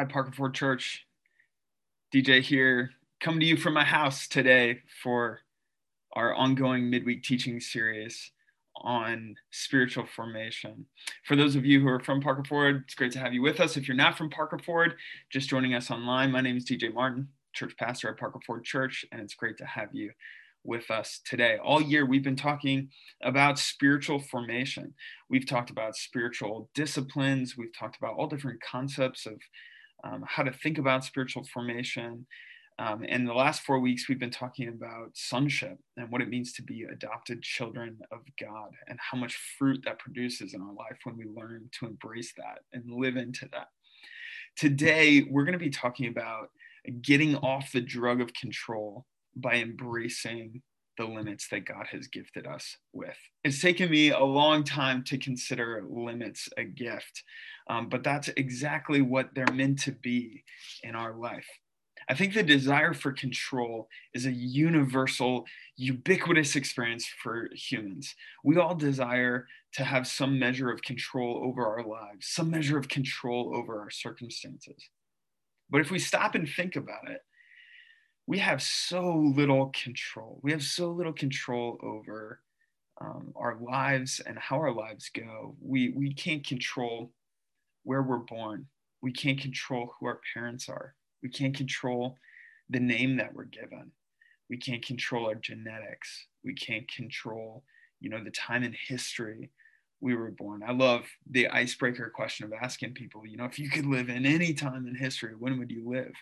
Hi, Parker Ford Church. DJ here, coming to you from my house today for our ongoing midweek teaching series on spiritual formation. For those of you who are from Parker Ford, it's great to have you with us. If you're not from Parker Ford, just joining us online, my name is DJ Martin, church pastor at Parker Ford Church, and it's great to have you with us today. All year, we've been talking about spiritual formation. We've talked about spiritual disciplines. We've talked about all different concepts of um, how to think about spiritual formation. Um, and the last four weeks, we've been talking about sonship and what it means to be adopted children of God and how much fruit that produces in our life when we learn to embrace that and live into that. Today, we're going to be talking about getting off the drug of control by embracing the limits that God has gifted us with. It's taken me a long time to consider limits a gift, um, but that's exactly what they're meant to be in our life. I think the desire for control is a universal, ubiquitous experience for humans. We all desire to have some measure of control over our lives, some measure of control over our circumstances. But if we stop and think about it, we have so little control. We have so little control over um, our lives and how our lives go. We, we can't control where we're born. We can't control who our parents are. We can't control the name that we're given. We can't control our genetics. We can't control, you know, the time in history we were born. I love the icebreaker question of asking people, you know, if you could live in any time in history, when would you live?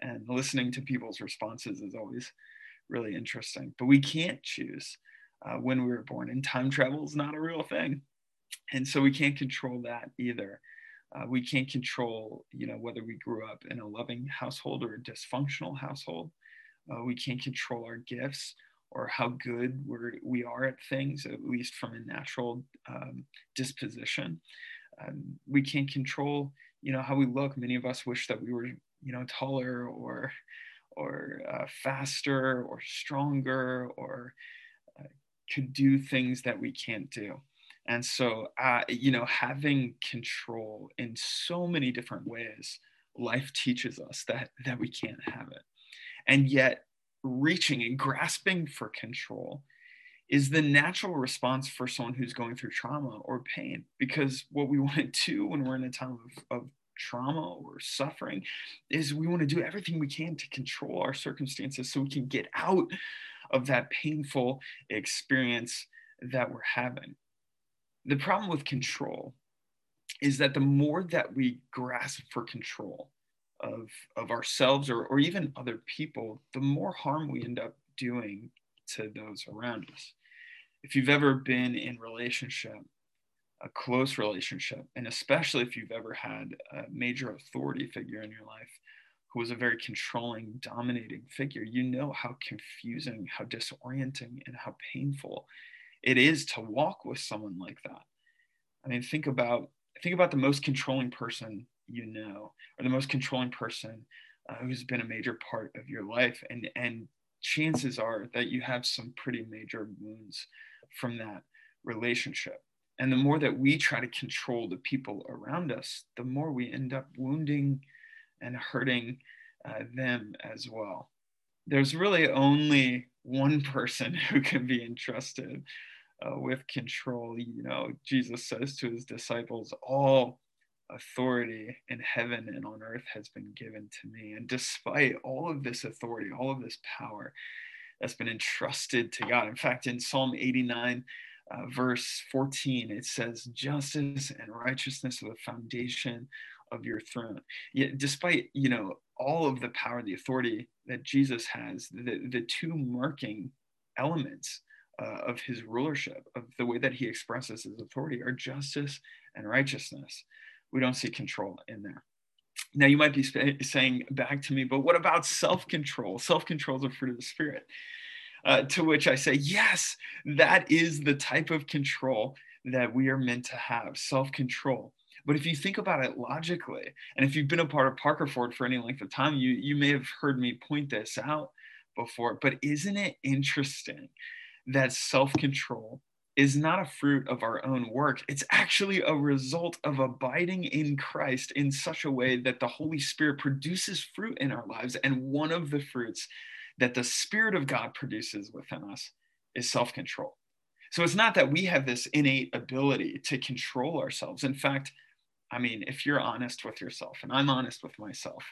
And listening to people's responses is always really interesting. But we can't choose uh, when we were born, and time travel is not a real thing, and so we can't control that either. Uh, we can't control, you know, whether we grew up in a loving household or a dysfunctional household. Uh, we can't control our gifts or how good we're, we are at things, at least from a natural um, disposition. Um, we can't control, you know, how we look. Many of us wish that we were you know taller or or uh, faster or stronger or uh, could do things that we can't do. And so uh, you know having control in so many different ways life teaches us that that we can't have it. And yet reaching and grasping for control is the natural response for someone who's going through trauma or pain because what we want to do when we're in a time of, of trauma or suffering is we want to do everything we can to control our circumstances so we can get out of that painful experience that we're having. The problem with control is that the more that we grasp for control of, of ourselves or, or even other people, the more harm we end up doing to those around us. If you've ever been in relationship a close relationship, and especially if you've ever had a major authority figure in your life who was a very controlling, dominating figure, you know how confusing, how disorienting, and how painful it is to walk with someone like that. I mean, think about think about the most controlling person you know, or the most controlling person uh, who's been a major part of your life, and and chances are that you have some pretty major wounds from that relationship. And the more that we try to control the people around us, the more we end up wounding and hurting uh, them as well. There's really only one person who can be entrusted uh, with control. You know, Jesus says to his disciples, All authority in heaven and on earth has been given to me. And despite all of this authority, all of this power that's been entrusted to God, in fact, in Psalm 89, uh, verse 14, it says, Justice and righteousness are the foundation of your throne. Yet, despite, you know, all of the power, the authority that Jesus has, the, the two marking elements uh, of his rulership, of the way that he expresses his authority, are justice and righteousness. We don't see control in there. Now, you might be saying back to me, but what about self control? Self control is a fruit of the Spirit. Uh, to which I say, yes, that is the type of control that we are meant to have self control. But if you think about it logically, and if you've been a part of Parker Ford for any length of time, you, you may have heard me point this out before. But isn't it interesting that self control is not a fruit of our own work. It's actually a result of abiding in Christ in such a way that the Holy Spirit produces fruit in our lives. And one of the fruits that the Spirit of God produces within us is self control. So it's not that we have this innate ability to control ourselves. In fact, I mean, if you're honest with yourself, and I'm honest with myself,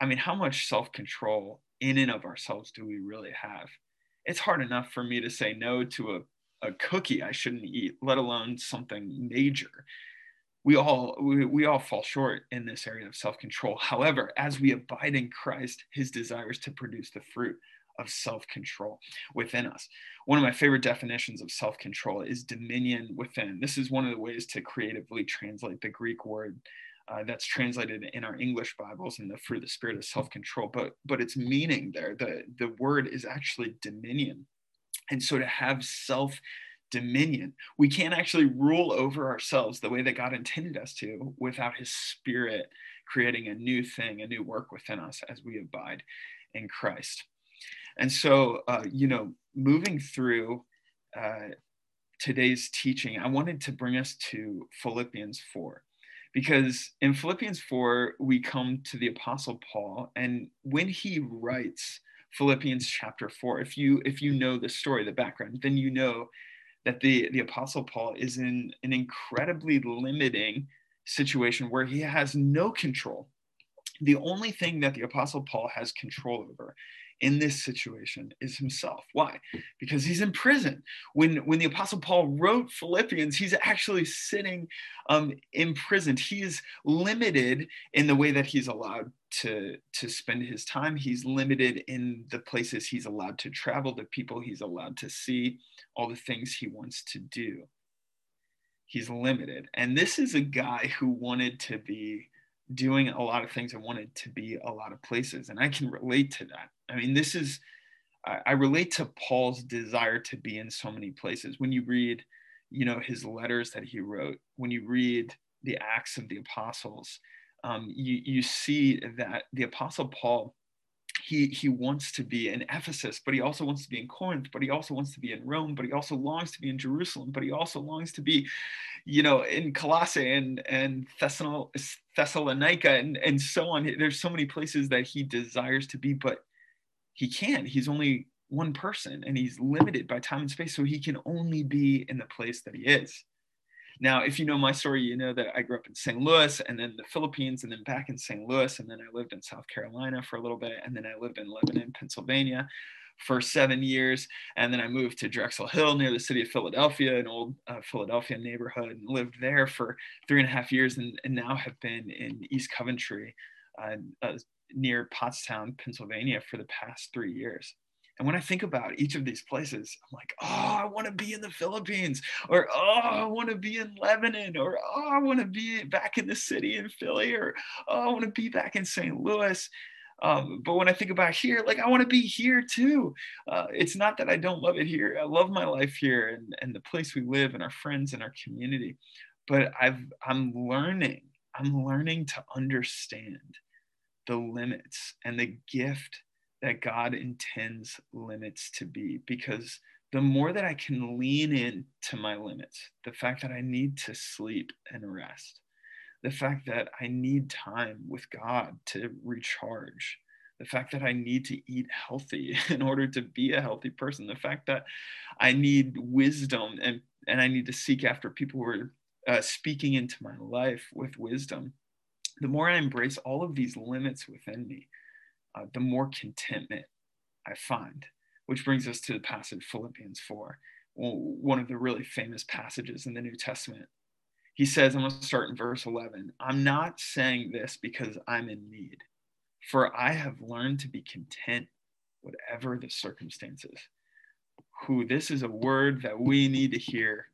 I mean, how much self control in and of ourselves do we really have? It's hard enough for me to say no to a a cookie I shouldn't eat, let alone something major. We all we, we all fall short in this area of self-control. However, as we abide in Christ, his desires to produce the fruit of self-control within us. One of my favorite definitions of self-control is dominion within. This is one of the ways to creatively translate the Greek word uh, that's translated in our English Bibles and the fruit of the spirit of self-control. But but its meaning there, the the word is actually dominion. And so to have self dominion, we can't actually rule over ourselves the way that God intended us to without his spirit creating a new thing, a new work within us as we abide in Christ. And so, uh, you know, moving through uh, today's teaching, I wanted to bring us to Philippians 4 because in Philippians 4, we come to the Apostle Paul, and when he writes Philippians chapter 4. If you if you know the story, the background, then you know that the the apostle Paul is in an incredibly limiting situation where he has no control. The only thing that the apostle Paul has control over in this situation is himself. Why? Because he's in prison. When when the apostle Paul wrote Philippians, he's actually sitting um, imprisoned. He's limited in the way that he's allowed to to spend his time. He's limited in the places he's allowed to travel, the people he's allowed to see, all the things he wants to do. He's limited. And this is a guy who wanted to be doing a lot of things I wanted to be a lot of places. And I can relate to that. I mean, this is, I, relate to Paul's desire to be in so many places. When you read, you know, his letters that he wrote, when you read the Acts of the Apostles, um, you, you see that the Apostle Paul he he wants to be in Ephesus, but he also wants to be in Corinth, but he also wants to be in Rome, but he also longs to be in Jerusalem, but he also longs to be, you know, in Colossae and and Thessalonica and and so on. There's so many places that he desires to be, but he can't. He's only one person, and he's limited by time and space, so he can only be in the place that he is. Now, if you know my story, you know that I grew up in St. Louis and then the Philippines and then back in St. Louis. And then I lived in South Carolina for a little bit. And then I lived in Lebanon, Pennsylvania for seven years. And then I moved to Drexel Hill near the city of Philadelphia, an old uh, Philadelphia neighborhood, and lived there for three and a half years. And, and now have been in East Coventry, uh, uh, near Pottstown, Pennsylvania, for the past three years. And when I think about each of these places, I'm like, oh, I want to be in the Philippines, or oh, I want to be in Lebanon, or oh, I want to be back in the city in Philly, or oh, I want to be back in St. Louis. Um, but when I think about here, like I want to be here too. Uh, it's not that I don't love it here. I love my life here and, and the place we live and our friends and our community. But I've I'm learning, I'm learning to understand the limits and the gift that God intends limits to be because the more that I can lean in to my limits, the fact that I need to sleep and rest, the fact that I need time with God to recharge, the fact that I need to eat healthy in order to be a healthy person, the fact that I need wisdom and, and I need to seek after people who are uh, speaking into my life with wisdom, the more I embrace all of these limits within me, uh, the more contentment I find. Which brings us to the passage Philippians 4, one of the really famous passages in the New Testament. He says, I'm going to start in verse 11. I'm not saying this because I'm in need, for I have learned to be content, whatever the circumstances. Who this is a word that we need to hear.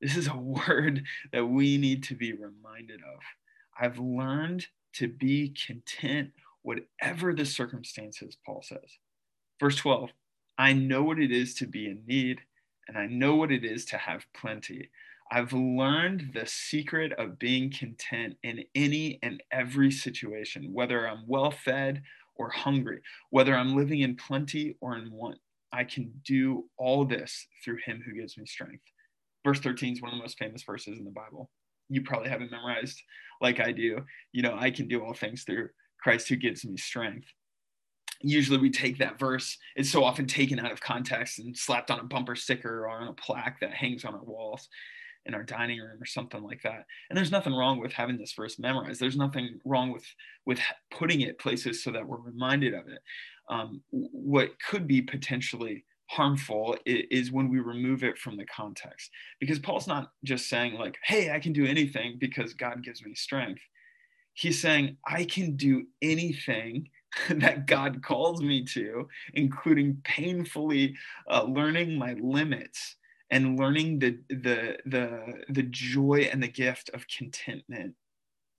This is a word that we need to be reminded of. I've learned to be content whatever the circumstances, Paul says. Verse 12, I know what it is to be in need, and I know what it is to have plenty. I've learned the secret of being content in any and every situation, whether I'm well fed or hungry, whether I'm living in plenty or in want. I can do all this through him who gives me strength. Verse 13 is one of the most famous verses in the Bible. You probably haven't memorized like I do. You know, I can do all things through Christ who gives me strength. Usually we take that verse, it's so often taken out of context and slapped on a bumper sticker or on a plaque that hangs on our walls in our dining room or something like that. And there's nothing wrong with having this verse memorized. There's nothing wrong with with putting it places so that we're reminded of it. Um, what could be potentially harmful is when we remove it from the context because paul's not just saying like hey i can do anything because god gives me strength he's saying i can do anything that god calls me to including painfully uh, learning my limits and learning the the the the joy and the gift of contentment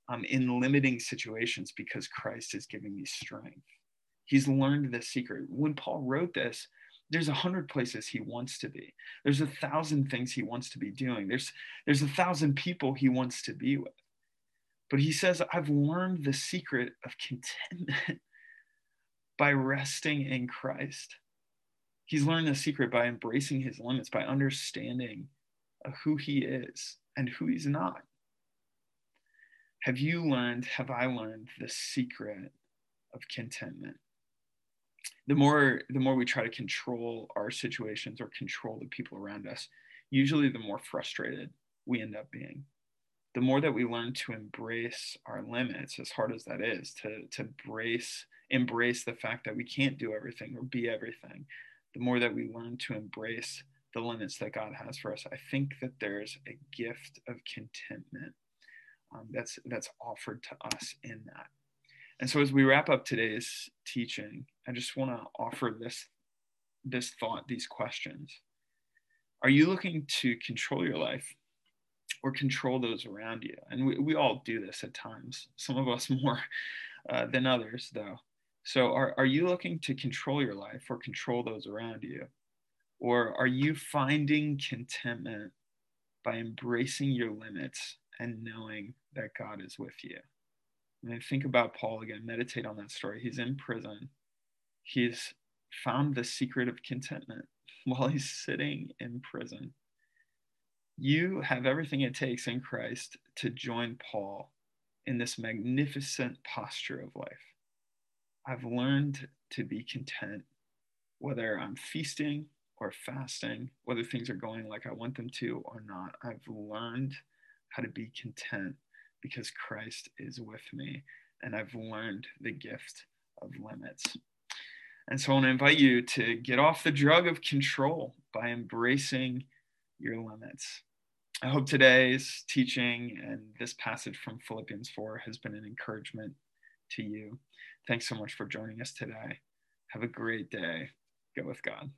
um, in limiting situations because Christ is giving me strength. He's learned the secret. When Paul wrote this, there's a hundred places he wants to be. There's a thousand things he wants to be doing. There's there's a thousand people he wants to be with. But he says, I've learned the secret of contentment by resting in Christ. He's learned the secret by embracing his limits, by understanding uh, who he is and who he's not. Have you learned, have I learned the secret of contentment? The more the more we try to control our situations or control the people around us, usually the more frustrated we end up being. The more that we learn to embrace our limits, as hard as that is, to, to brace, embrace the fact that we can't do everything or be everything, the more that we learn to embrace the limits that God has for us, I think that there's a gift of contentment um, that's that's offered to us in that. And so, as we wrap up today's teaching, I just want to offer this this thought, these questions. Are you looking to control your life or control those around you? And we, we all do this at times. Some of us more uh, than others, though. So, are, are you looking to control your life or control those around you? Or are you finding contentment by embracing your limits and knowing that God is with you? And think about Paul again, meditate on that story. He's in prison, he's found the secret of contentment while he's sitting in prison. You have everything it takes in Christ to join Paul in this magnificent posture of life. I've learned to be content, whether I'm feasting or fasting, whether things are going like I want them to or not. I've learned how to be content because Christ is with me, and I've learned the gift of limits. And so I want to invite you to get off the drug of control by embracing your limits. I hope today's teaching and this passage from Philippians 4 has been an encouragement to you. Thanks so much for joining us today. Have a great day. Go with God.